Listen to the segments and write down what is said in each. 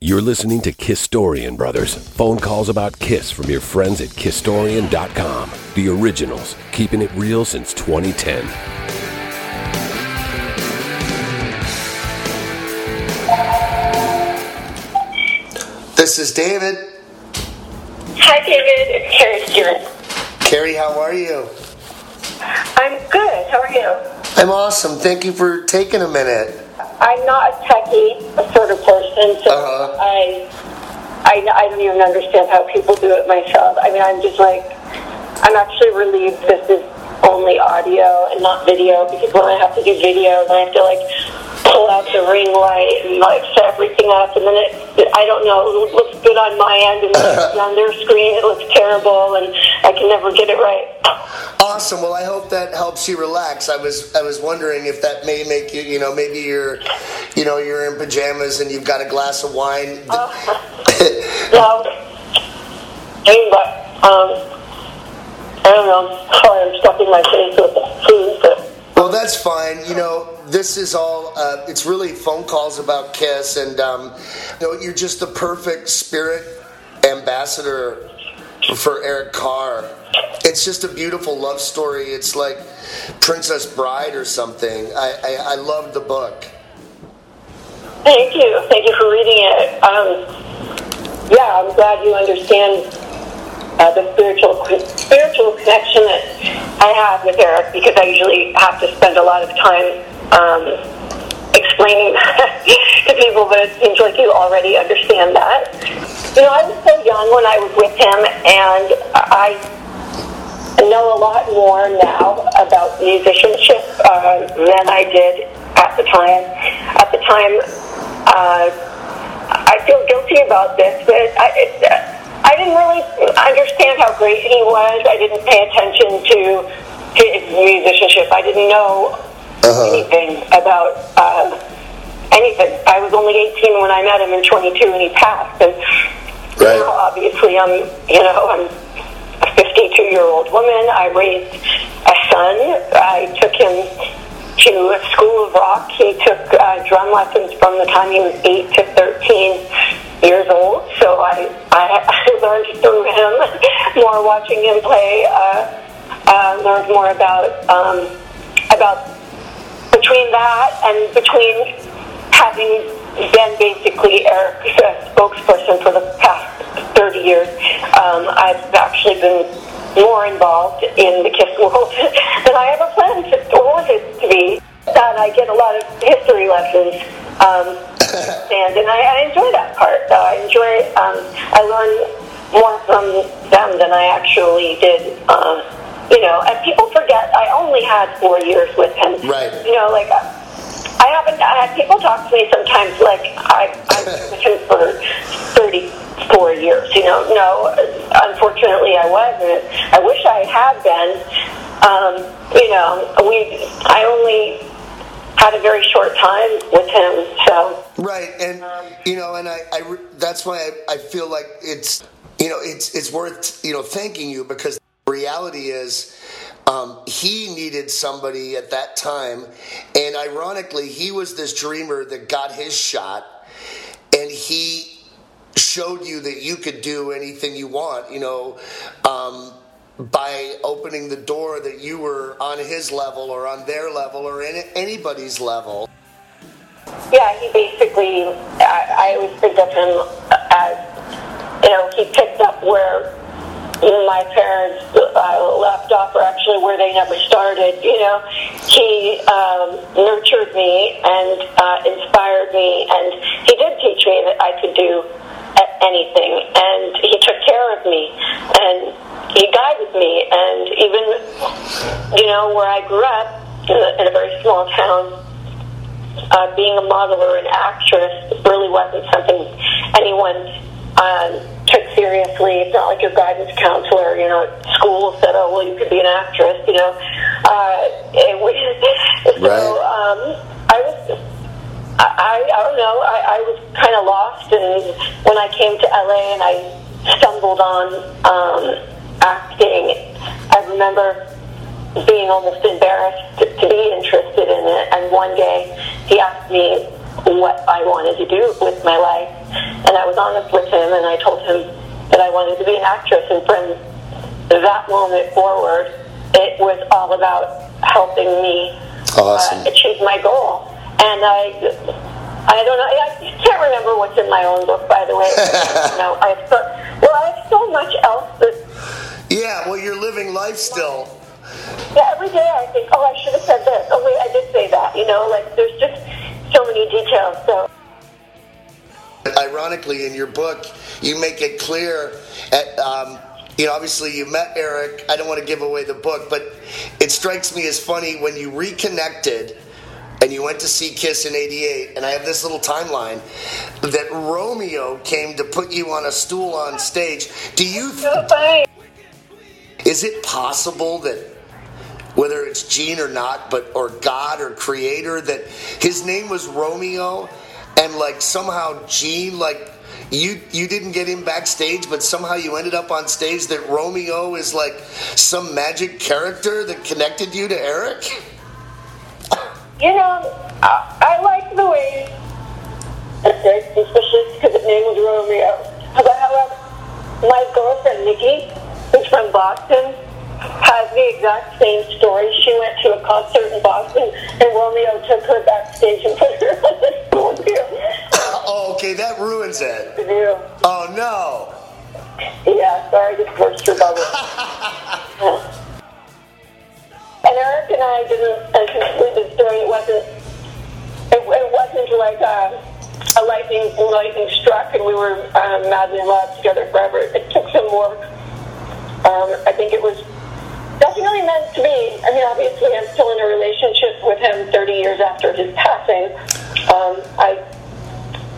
You're listening to Kisstorian Brothers. Phone calls about Kiss from your friends at Kisstorian.com. The originals, keeping it real since 2010. This is David. Hi, David. It's Carrie Stewart. Carrie, how are you? I'm good. How are you? I'm awesome. Thank you for taking a minute. I'm not a techie sort of person, so Uh-huh. I, I, I don't even understand how people do it myself. I mean, I'm just like, I'm actually relieved this is only audio and not video because when I have to do video, then I have to like pull out the ring light and like set everything up, and then it, I don't know, it looks good on my end, and on their screen it looks terrible, and I can never get it right. Awesome. Well, I hope that helps you relax. I was I was wondering if that may make you, you know, maybe you're, you know, you're in pajamas and you've got a glass of wine. No. Hey, but, um, I don't know. Sorry, I'm stuffing my face with food, but Well, that's fine. You know, this is all, uh, it's really phone calls about Kiss, and, um, you know, you're just the perfect spirit ambassador for Eric Carr. It's just a beautiful love story. It's like Princess Bride or something. I, I, I loved the book. thank you. Thank you for reading it. Um, yeah, I'm glad you understand uh, the spiritual spiritual connection have with Eric because I usually have to spend a lot of time um, explaining to people, but it seems like you already understand that. You know, I was so young when I was with him, and I know a lot more now about musicianship uh, than I did at the time. At the time, uh, I feel guilty about this, but I, it, I didn't really understand how great he was. I didn't pay attention to musicianship. I didn't know anything about uh, anything. I was only 18 when I met him, and 22 when he passed. And Right. now, obviously, I'm you know I'm a 52 year old woman. I raised a son. I took him to a school of rock. He took uh, drum lessons from the time he was 8 to 13 years old. So I, I, I learned through him more watching him play. Uh, uh, learned more about um, about between that and between having been basically Eric's uh, spokesperson for the past 30 years, um, I've actually been more involved in the KISS world than I ever planned to, or wanted to be. That I get a lot of history lessons, um, and, and I, I enjoy that part. So I enjoy, um, I learn more from them than I actually did. Um, you know, and people forget I only had four years with him. Right. You know, like I haven't. I had people talk to me sometimes like I I've been with him for thirty four years. You know, no, unfortunately I wasn't. I wish I had been. Um, you know, we. I only had a very short time with him, so. Right, and you know, and I, I that's why I, I feel like it's you know it's it's worth you know thanking you because reality is um, he needed somebody at that time, and ironically, he was this dreamer that got his shot, and he showed you that you could do anything you want, you know. Um, by opening the door that you were on his level or on their level or any, anybody's level. Yeah, he basically, I, I always think of him as, you know, he picked up where my parents uh, left off, or actually where they never started. You know, he um, nurtured me and uh, inspired me, and he did teach me that I could do anything, and he took care of me, and he guided me, and even, you know, where I grew up in a, in a very small town uh, being a model or an actress really wasn't something anyone um, took seriously. It's not like your guidance counselor, you know, at school said, "Oh, well, you could be an actress," you know. Uh, it was, so Right. um, I was. I, I don't know. I, I was kind of lost, and when I came to LA and I stumbled on um, acting, I remember being almost embarrassed to, to be interested in it. And one day he asked me what I wanted to do with my life. And I was honest with him, and I told him that I wanted to be an actress. And from that moment forward, it was all about helping me Awesome. uh, achieve my goal. And I, I don't know. I can't remember what's in my own book, by the way. you know, I have so, well, I have so much else that Yeah, well, you're living life still. yeah, every day I think, oh, I should have said this. Oh, wait, I did say that. You know, like there's just so many details. So Ironically, in your book, you make it clear. At, um, you know, obviously, you met Eric. I don't want to give away the book, but it strikes me as funny when you reconnected and you went to see Kiss in '88. And I have this little timeline that Romeo came to put you on a stool on stage. Do you? funny. Is it possible that whether it's Gene or not, but or God or Creator, that his name was Romeo, and like somehow Gene, like you you didn't get him backstage, but somehow you ended up on stage. That Romeo is like some magic character that connected you to Eric. You know, I, I like the way, especially because his name was Romeo. But however, my girlfriend Nikki, who's from Boston, has the exact same story. She went to a concert in Boston, and Romeo took her backstage and put her on the too. Oh, okay, that ruins it. Oh no. Yeah, sorry, just burst your bubble. And Eric and I didn't uh, conclude the story. It wasn't. It, it wasn't like a, a lightning lightning struck, and we were um, madly in love together forever. It took some work. Um, I think it was definitely meant to be. I mean, obviously, I'm still in a relationship with him 30 years after his passing. Um, I,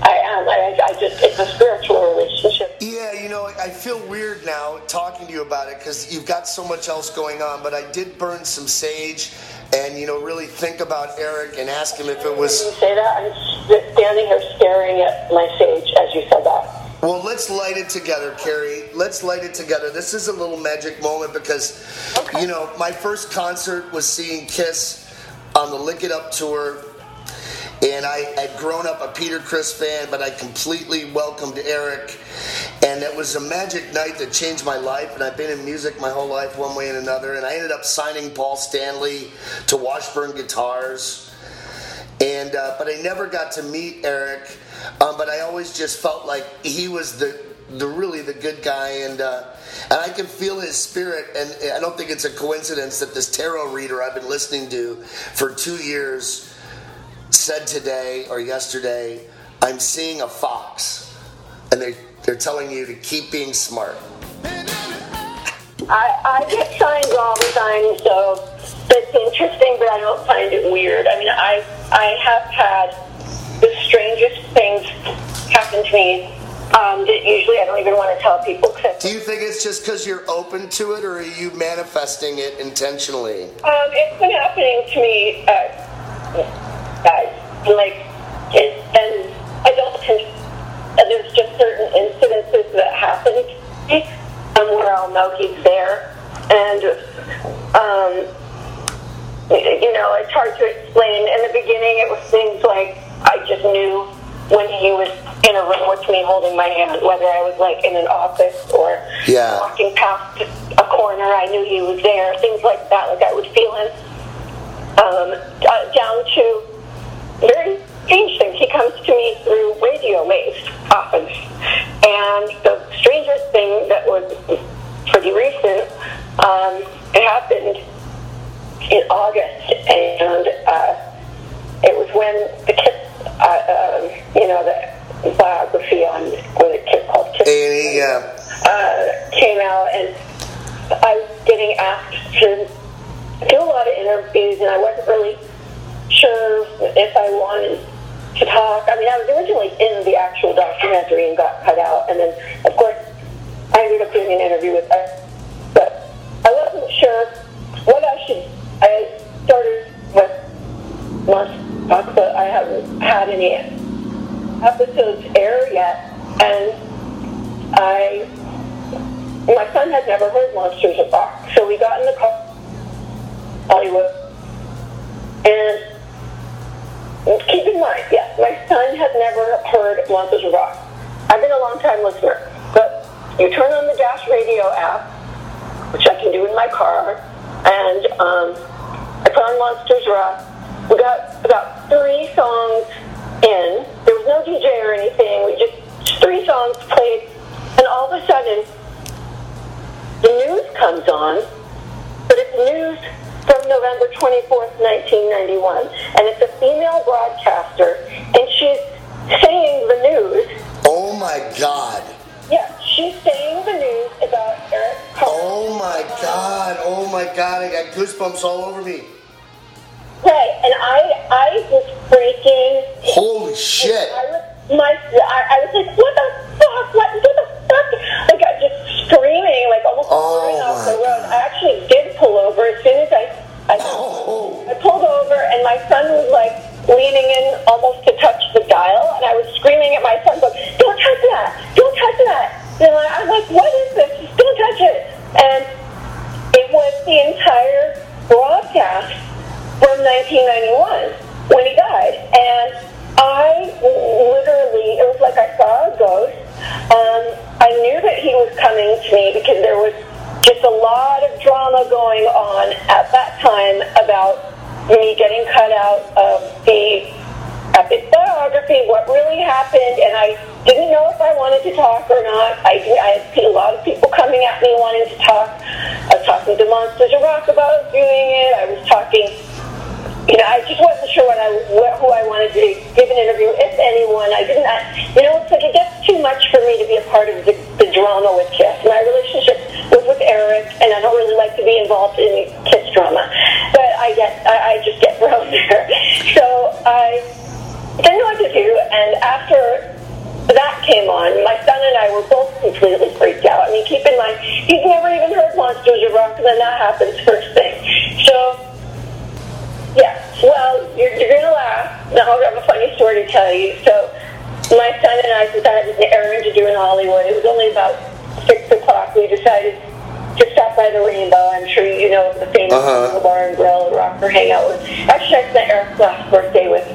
I am. I, I just. It's a spiritual relationship. Yeah, you know, I feel weird now talking to you about it because you've got so much else going on. But I did burn some sage, and you know, really think about Eric and ask him if it was. you say that, I'm standing here staring at my sage as you said that. Well, let's light it together, Carrie. Let's light it together. This is a little magic moment because, you know, my first concert was seeing Kiss on the Lick It Up tour. And I had grown up a Peter Criss fan, but I completely welcomed Eric. And it was a magic night that changed my life. And I've been in music my whole life, one way and another. And I ended up signing Paul Stanley to Washburn Guitars and uh, but I never got to meet Eric. Um, but I always just felt like he was the the really the good guy, and uh, and I can feel his spirit. And I don't think it's a coincidence that this tarot reader I've been listening to for two years said today or yesterday, "I'm seeing a fox," and they they're telling you to keep being smart. I, I get signs all the time, so it's interesting, but I don't find it weird. I mean, I I have had the strangest things happen to me um, that usually I don't even want to tell people. 'cause, Do you think it's just because you're open to it, or are you manifesting it intentionally? um, it's been happening to me, uh, guys. Like, it, and I don't. And there's just certain incidences that happen to me, um, where I'll know he's there, and um, know, it's hard to explain. In the beginning, it was things like I just knew when he was in a room with me holding my hand, whether I was like in an office or Yeah. walking past a corner, I knew he was there. Things like that, like I would feel him. Um, uh, down to very strange things. He comes to me through radio waves often. And the strangest thing that was pretty recent, um, it happened in August, and uh, it was when the Kiss, uh, um, you know, the biography on with a Kiss called And he, uh, uh, came out, and I was getting asked to do a lot of interviews, and I wasn't really sure if I wanted to talk. I mean, I was originally in the actual documentary and got November 24th, 1991. And it's a female broadcaster, and she's saying the news. Oh my God. Yeah, she's saying the news about Eric Carr. Oh my God. Oh my God. I got goosebumps all over me. Right, and I, I was freaking Holy shit. I was my I, I was like, what the fuck? What, what the fuck? Like I just screaming, like almost Oh, off the road. God. I actually did pull over as soon as I I, pulled over and my son was like leaning in almost to touch the dial and I was screaming at my son, like, Don't touch that! Don't touch that! And I'm like, what is this? Don't touch it and it was the entire broadcast from 1991 when he died. And I literally, it was like I saw a ghost. Um, I knew that he was coming to me because there was just a lot of drama going on at that time about me getting cut out of the epic biography, what really happened, and I didn't know if I wanted to talk or not. I, I had a lot of people coming at me wanting to talk. I was talking to Monsters of Rock about doing it. I was talking, you know, I just wasn't sure what I, what, who I wanted to give an interview, if anyone. I didn't, I, you know, it's like it gets too much for me to be a part of the, the drama with Kiss. My relationship was with Eric, and I don't really like to be involved in Kiss drama, but I get, I, I just get thrown there. So I didn't know what to do, and after that came on, my son and I were both completely freaked out. I mean, keep in mind, he's never even heard Monsters of Rock, and then that happens first thing. So, yeah, well, you're, you're going to laugh. Now I'll have a funny story to tell you. So, my son and I decided an errand to do in Hollywood. It was only about 6 o'clock. We decided to stop by the Rainbow. I'm sure you know the famous Uh-huh. bar and grill, rocker hangout. With, actually, I spent Eric's last birthday with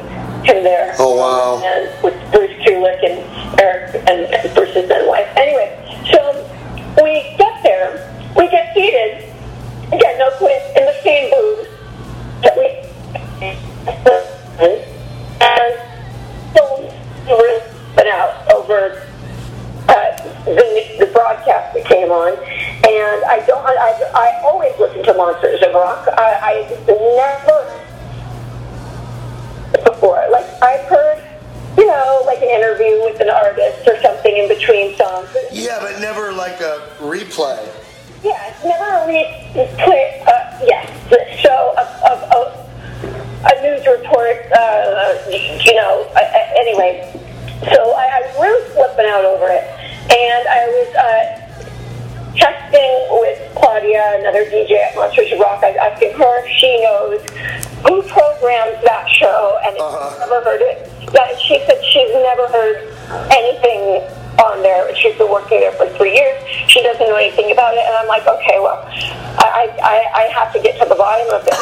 him there Oh, wow. and with Bruce Kulick and Eric and, and Bruce's then wife. Anyway, so we get there, we get seated, again, no twist, in the same booth that we and so we were out over the, the broadcast that came on, and I don't. I, I always listen to Monsters of Rock. I, I never before. Like I've heard, you know, like an interview with an artist or something in between songs. Yeah, but never like a replay. yeah, it's never a re- play. Uh, yes, so of, of, of a news report. Uh, you know. Uh, anyway, so I, I was really flipping out over it, and I was. Uh, texting with Claudia, another DJ at Monsters of Rock. I was asking her if she knows who programs that show, and if Uh-huh. she's never heard it. Yeah, she said she's never heard anything on there. She's been working there for three years. She doesn't know anything about it, and I'm like, okay, well, I I, I have to get to the bottom of this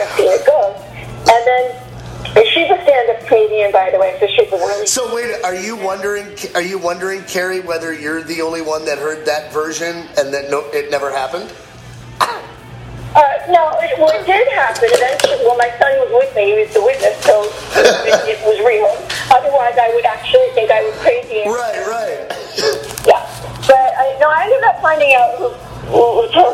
and see it goes. And then. And she's a stand-up comedian, by the way, so she's really So wait, are you wondering? Are you wondering, Carrie, whether you're the only one that heard that version and that no, it never happened? Uh, no, it, well, it did happen eventually. Well, my son was with me; he was the witness, so it, it was real. Otherwise, I would actually think I was crazy. Right, right. Yeah, but I, no, I ended up finding out who, who was her.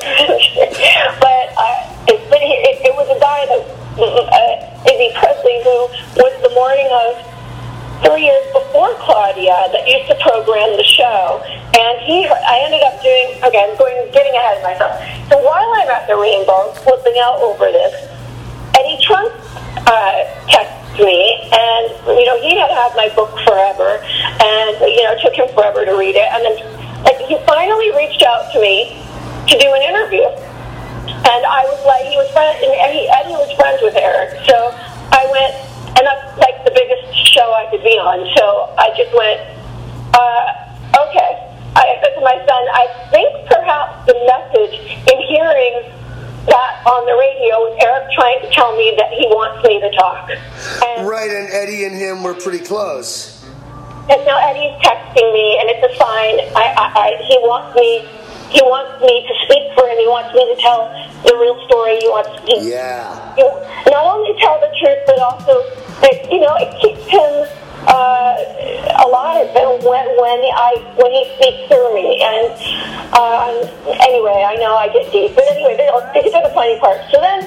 but uh, it, it, it was a guy that uh, Izzy Presley, who was the morning of three years before Claudia that used to program the show. And he, I ended up doing, okay, I'm going, getting ahead of myself. So while I'm at the Rainbow, flipping out over this, Eddie Trunk uh, texted me, and, you know, he had had my book forever, and, you know, it took him forever to read it. And then, like, he finally reached out to me to do an interview. And I was like, he was friends, and Eddie, Eddie was friends with Eric. So I went, and that's like the biggest show I could be on. So I just went, uh, okay. I said to my son, I think perhaps the message in hearing that on the radio was Eric trying to tell me that he wants me to talk. And Right, and Eddie and him were pretty close. and now Eddie's texting me, and it's a sign. I, I, I he wants me. He wants me to speak for him. He wants me to tell the real story. He wants me Yeah. you not only tell the truth, but also, that, you know, it keeps him uh, alive. When when I when he speaks through me, and um, anyway, I know I get deep, but anyway, they, these are the funny parts. So then,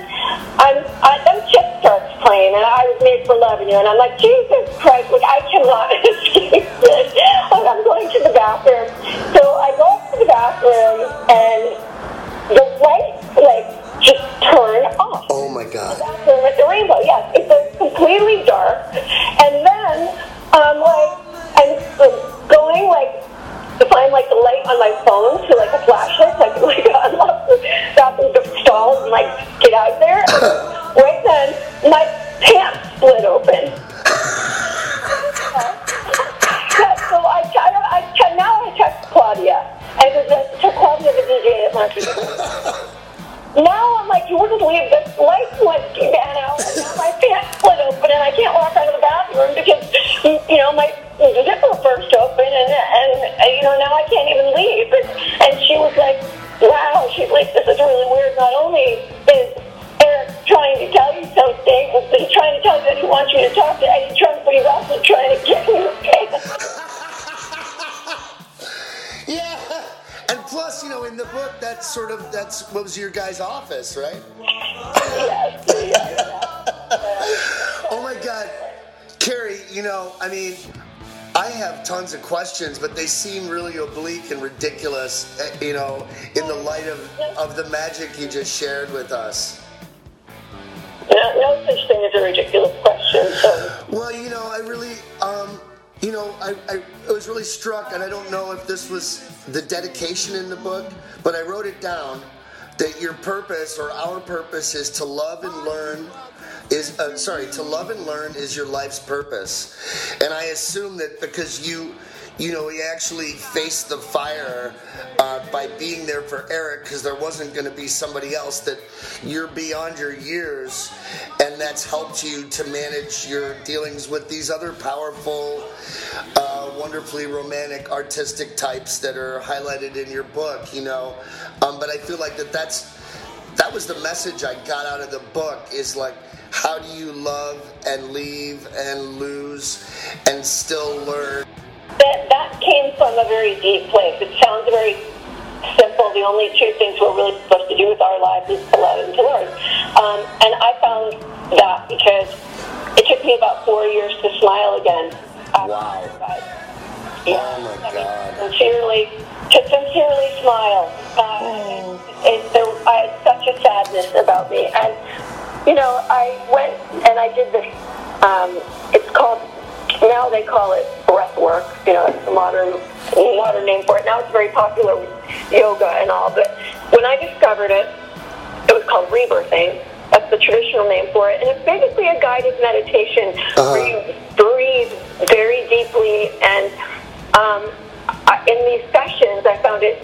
I'm I, then Chip starts playing, and I was made for loving you, and I'm like, Jesus Christ, like I cannot escape this. Like, I'm going to the bathroom, so I go up to the bathroom, and the lights like just turn off Oh my God. bathroom at the rainbow. Yes, it's completely dark. Yeah. And plus, you know, in the book, that's sort of that's what was your guy's office, right? yes. Oh my God, Carrie. You know, I mean, I have tons of questions, but they seem really oblique and ridiculous. eh, You know, in the light of of the magic you just shared with us. No, no such thing as a ridiculous question. So. Well, you know, I really, know, I, I, I was really struck, and I don't know if this was the dedication in the book, but I wrote it down that your purpose or our purpose is to love and learn. Is uh, sorry to love and learn is your life's purpose, and I assume that because you, you know, you actually faced the fire uh, by being there for Eric because there wasn't going to be somebody else that you're beyond your years, and that's helped you to manage your dealings with these other powerful, uh, wonderfully romantic, artistic types that are highlighted in your book. You know, um, but I feel like that that's that was the message I got out of the book is like how do you love and leave and lose and still learn That that came from a very deep place. It sounds very simple. The only two things we're really supposed to do with our lives is to love and to learn. Um, and I found that because it took me about four years to smile again. Wow. Died. Oh my I mean, God. Sincerely, to sincerely smile. Uh, it, there, I had such a sadness about me, and you know, I went and I did this. Um, it's called now they call it breath work. You know, it's the modern modern name for it. Now it's very popular with yoga and all. But when I discovered it, it was called rebirthing. That's the traditional name for it, and it's basically a guided meditation where you breathe very deeply. And um, I, in these sessions, I found it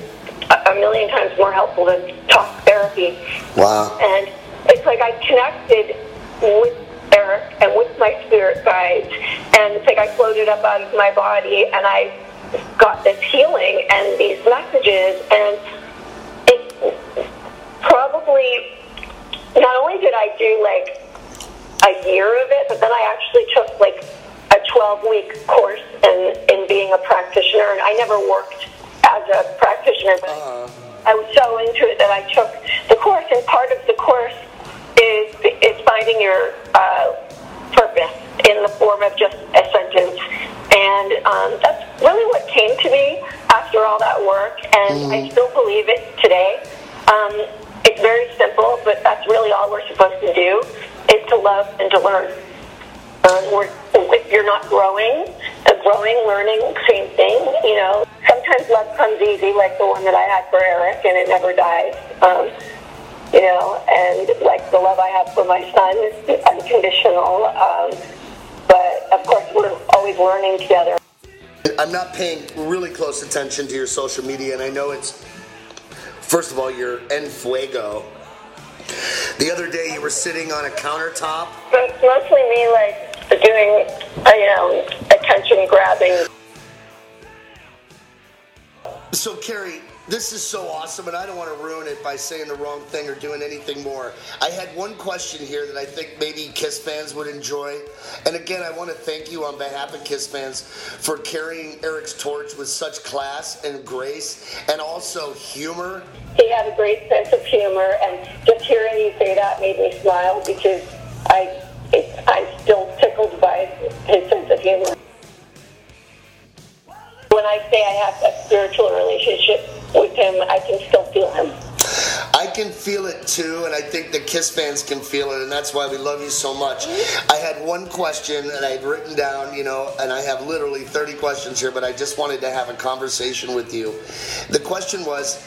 a, a million times more helpful than talk therapy. wow And it's like I connected with Eric and with my spirit guides, and it's like I floated up out of my body, and I got this healing and these messages, and it probably not only did I do like a year of it, but then I actually took like a 12 week course in, in being a practitioner, and I never worked as a practitioner, but uh-huh. I was so into it that I took the course, and part of the course is is finding your uh, purpose in the form of just a sentence, and um, that's really what came to me after all that work, and I still believe it today. Um, it's very simple, but that's really all we're supposed to do is to love and to learn. Um, we're, if you're not growing, uh, growing, learning, same thing. You know, sometimes love comes easy, like the one that I had for Eric, and it never dies. Um, you know, and like the love I have for my son is unconditional. Um, but of course, we're always learning together. I'm not paying really close attention to your social media, and I know it's first of all you're en fuego. The other day you were sitting on a countertop. But it's mostly me, like doing, you know, attention grabbing So, Carrie, this is so awesome, and I don't want to ruin it by saying the wrong thing or doing anything more. I had one question here that I think maybe Kiss fans would enjoy. And again, I want to thank you on behalf of Kiss fans for carrying Eric's torch with such class and grace and also humor. He had a great sense of humor, and just hearing you say that made me smile because I, it, I'm still tickled by his sense of humor. When I say I have a spiritual relationship with him, I can still feel him. I can feel it too, and I think the Kiss fans can feel it, and that's why we love you so much. I had one question, and I had written down, you know, and I have literally 30 questions here, but I just wanted to have a conversation with you. The question was,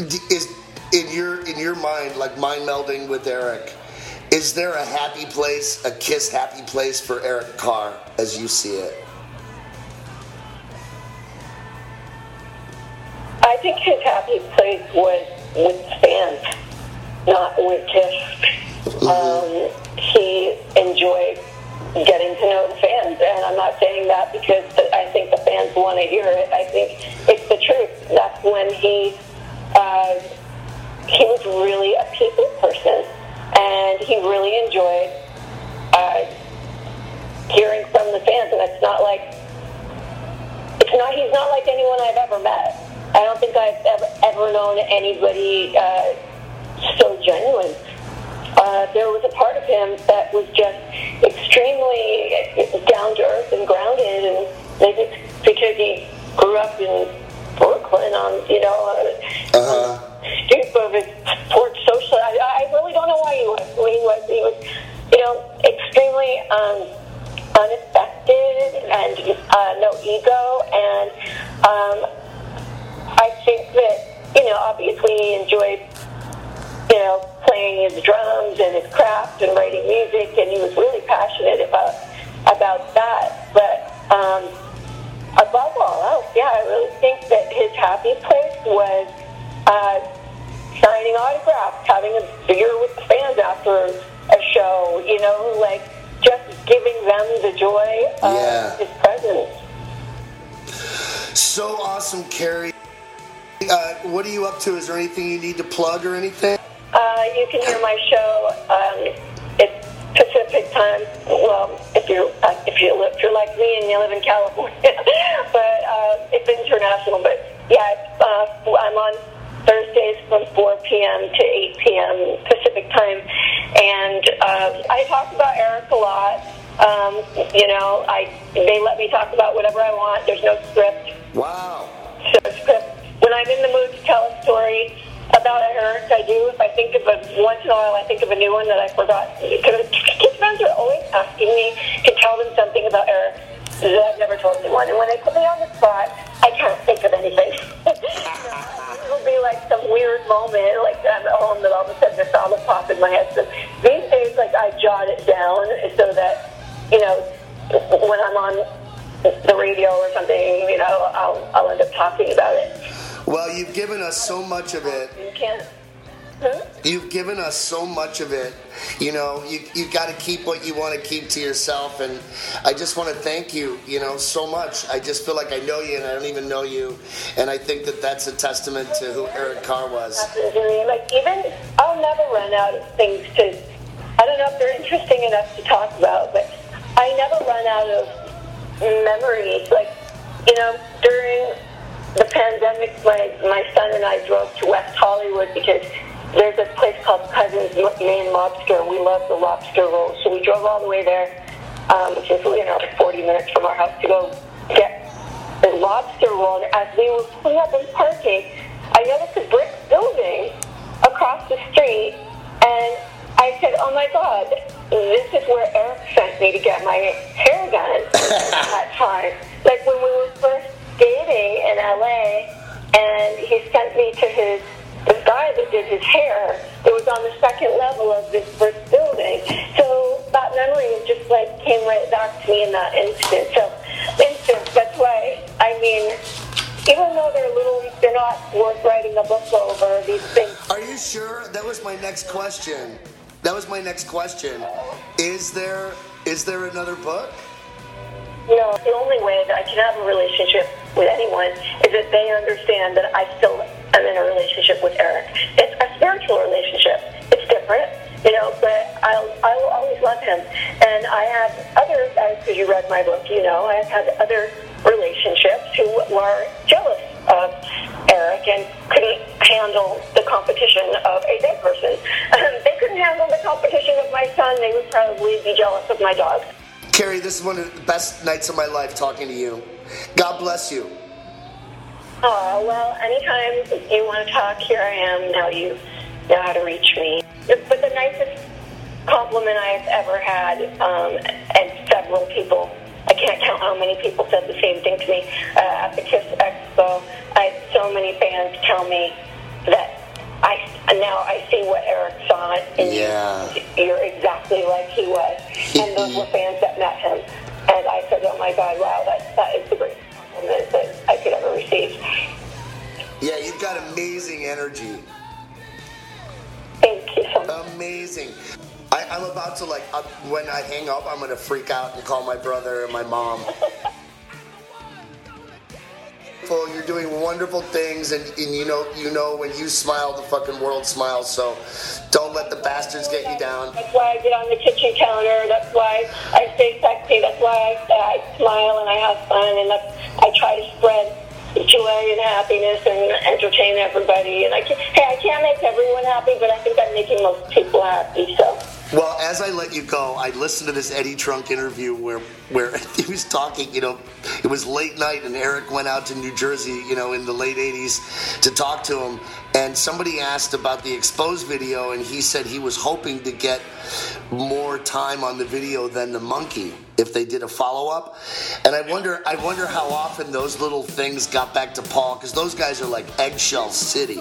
is in your in your mind, like mind melding with Eric, is there a happy place, a Kiss happy place for Eric Carr as you see it? I think his happy place was with fans, not with Kiss. Um, he enjoyed getting to know the fans, and I'm not saying that because I think the fans want to hear it. I think it's the truth. That's when he uh, he was really a people person, and he really enjoyed uh, hearing from the fans. And it's not like it's not he's not like anyone I've ever met. I don't think I've ever, ever known anybody uh, so genuine. Uh, there was a part of him that was just extremely down to earth and grounded, and maybe because he grew up in Brooklyn on, you know, uh, uh-huh. stoop of his porch social. I, I really don't know why he was he was. He was, you know, extremely um, unaffected and uh, no ego, and um, I think that, you know, obviously he enjoyed, you know, playing his drums and his craft and writing music, and he was really passionate about about that. But um, above all else, yeah, I really think that his happy place was uh, signing autographs, having a beer with the fans after a show, you know, like just giving them the joy of yeah. his presence. So awesome, Carrie. Uh, what are you up to? Is there anything you need to plug or anything? Uh, you can hear my show. Um, it's Pacific time. Well, if you're uh, if you if you're like me and you live in California, but uh, it's international. But yeah, uh, I'm on Thursdays from 4 p.m. to 8 p.m. Pacific time, and um, I talk about Eric a lot. Um, you know, I they let me talk about whatever I want. There's no script. Wow. So script when I'm in the mood to tell a story about Eric, I do. If I think of a once in a while, I think of a new one that I forgot. Because kids friends are always asking me to tell them something about Eric that I've never told anyone. And when they put me on the spot, I can't think of anything. It'll be like some weird moment, like I'm at home, that all of a sudden this all will pop in my head. So these days, like I jot it down so that you know when I'm on the radio or something, you know, I'll I'll end up talking about it. You've given us so much of it. You can't. You've given us so much of it. You know, you you got to keep what you want to keep to yourself, and I just want to thank you. You know, so much. I just feel like I know you, and I don't even know you, and I think that that's a testament to who Eric Carr was. Like even I'll never run out of things to. I don't know if they're interesting enough to talk about, but I never run out of memories. Like you know, during the pandemic, my, my son and I drove to West Hollywood because there's a place called Cousins Maine Lobster, and we love the lobster rolls. So we drove all the way there, um, which is you know 40 minutes from our house to go get the lobster roll. And as we were pulling up and parking, I noticed a brick building across the street, and I said, "Oh my God, this is where Eric sent me to get my hair done at that time." Like he sent me to his the guy that did his hair. It was on the second level of this first building. So that memory just like came right back to me in that instant. So instant. That's why I mean. Even though they're little, they're not worth writing a book over these things. Are you sure? That was my next question. That was my next question. Is there is there another book? No, the only way that I can have a relationship with anyone is that they understand that I still am in a relationship with Eric. It's a spiritual relationship. It's different, you know, but I'll I will always love him. And I have other, as you read my book, you know, I've had other relationships who were jealous of Eric and couldn't handle the competition of a dead person. Um, they couldn't handle the competition of my son. They would probably be jealous of my dog. Carrie, this is one of the best nights of my life talking to you. God bless you. Oh, well, anytime you want to talk, here I am. Now you know how to reach me. But the nicest compliment I've ever had, um, and several people, I can't count how many people said the same thing to me uh, at the KISS Expo. I had so many fans tell me that I now I see what Eric saw and Yeah. You're exactly like he was, and those were fans that met him. And I said, "Oh my God, wow, that that is the greatest compliment that I could ever receive." Yeah, you've got amazing energy. Thank you so much. Amazing. I, I'm about to like uh, when I hang up, I'm gonna freak out and call my brother and my mom. You're doing wonderful things, and, and you know you know when you smile, the fucking world smiles. So don't let the bastards get you down. That's why I get on the kitchen counter. That's why I stay sexy. That's why I, I smile and I have fun, and I try to spread joy and happiness and entertain everybody. And I can, hey, I can't make everyone happy, but I think I'm making most people happy. So. Well, as I let you go, I listened to this Eddie Trunk interview where where he was talking. You know, it was late night, and Eric went out to New Jersey. You know, in the late '80s to talk to him. And somebody asked about the exposed video, and he said he was hoping to get more time on the video than the monkey if they did a follow up. And I wonder, I wonder how often those little things got back to Paul because those guys are like eggshell city.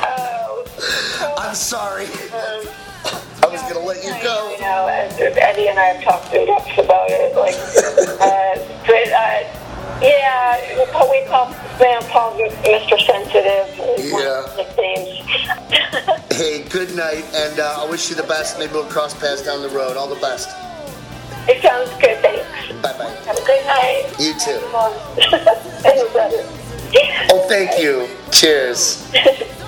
Oh. I'm sorry. Oh, Was gonna let you go. You know, and Eddie and I have talked in depth about it. Like, uh, but uh, yeah, Paul- we call man Paul Mr. Sensitive. is one of his Nicknames. Hey, good night, and uh, I wish you the best. Maybe we'll cross paths down the road. All the best. it sounds good. Thanks. Bye bye. Have a good night. You too. Mom. and your brother. Oh, thank you. Cheers.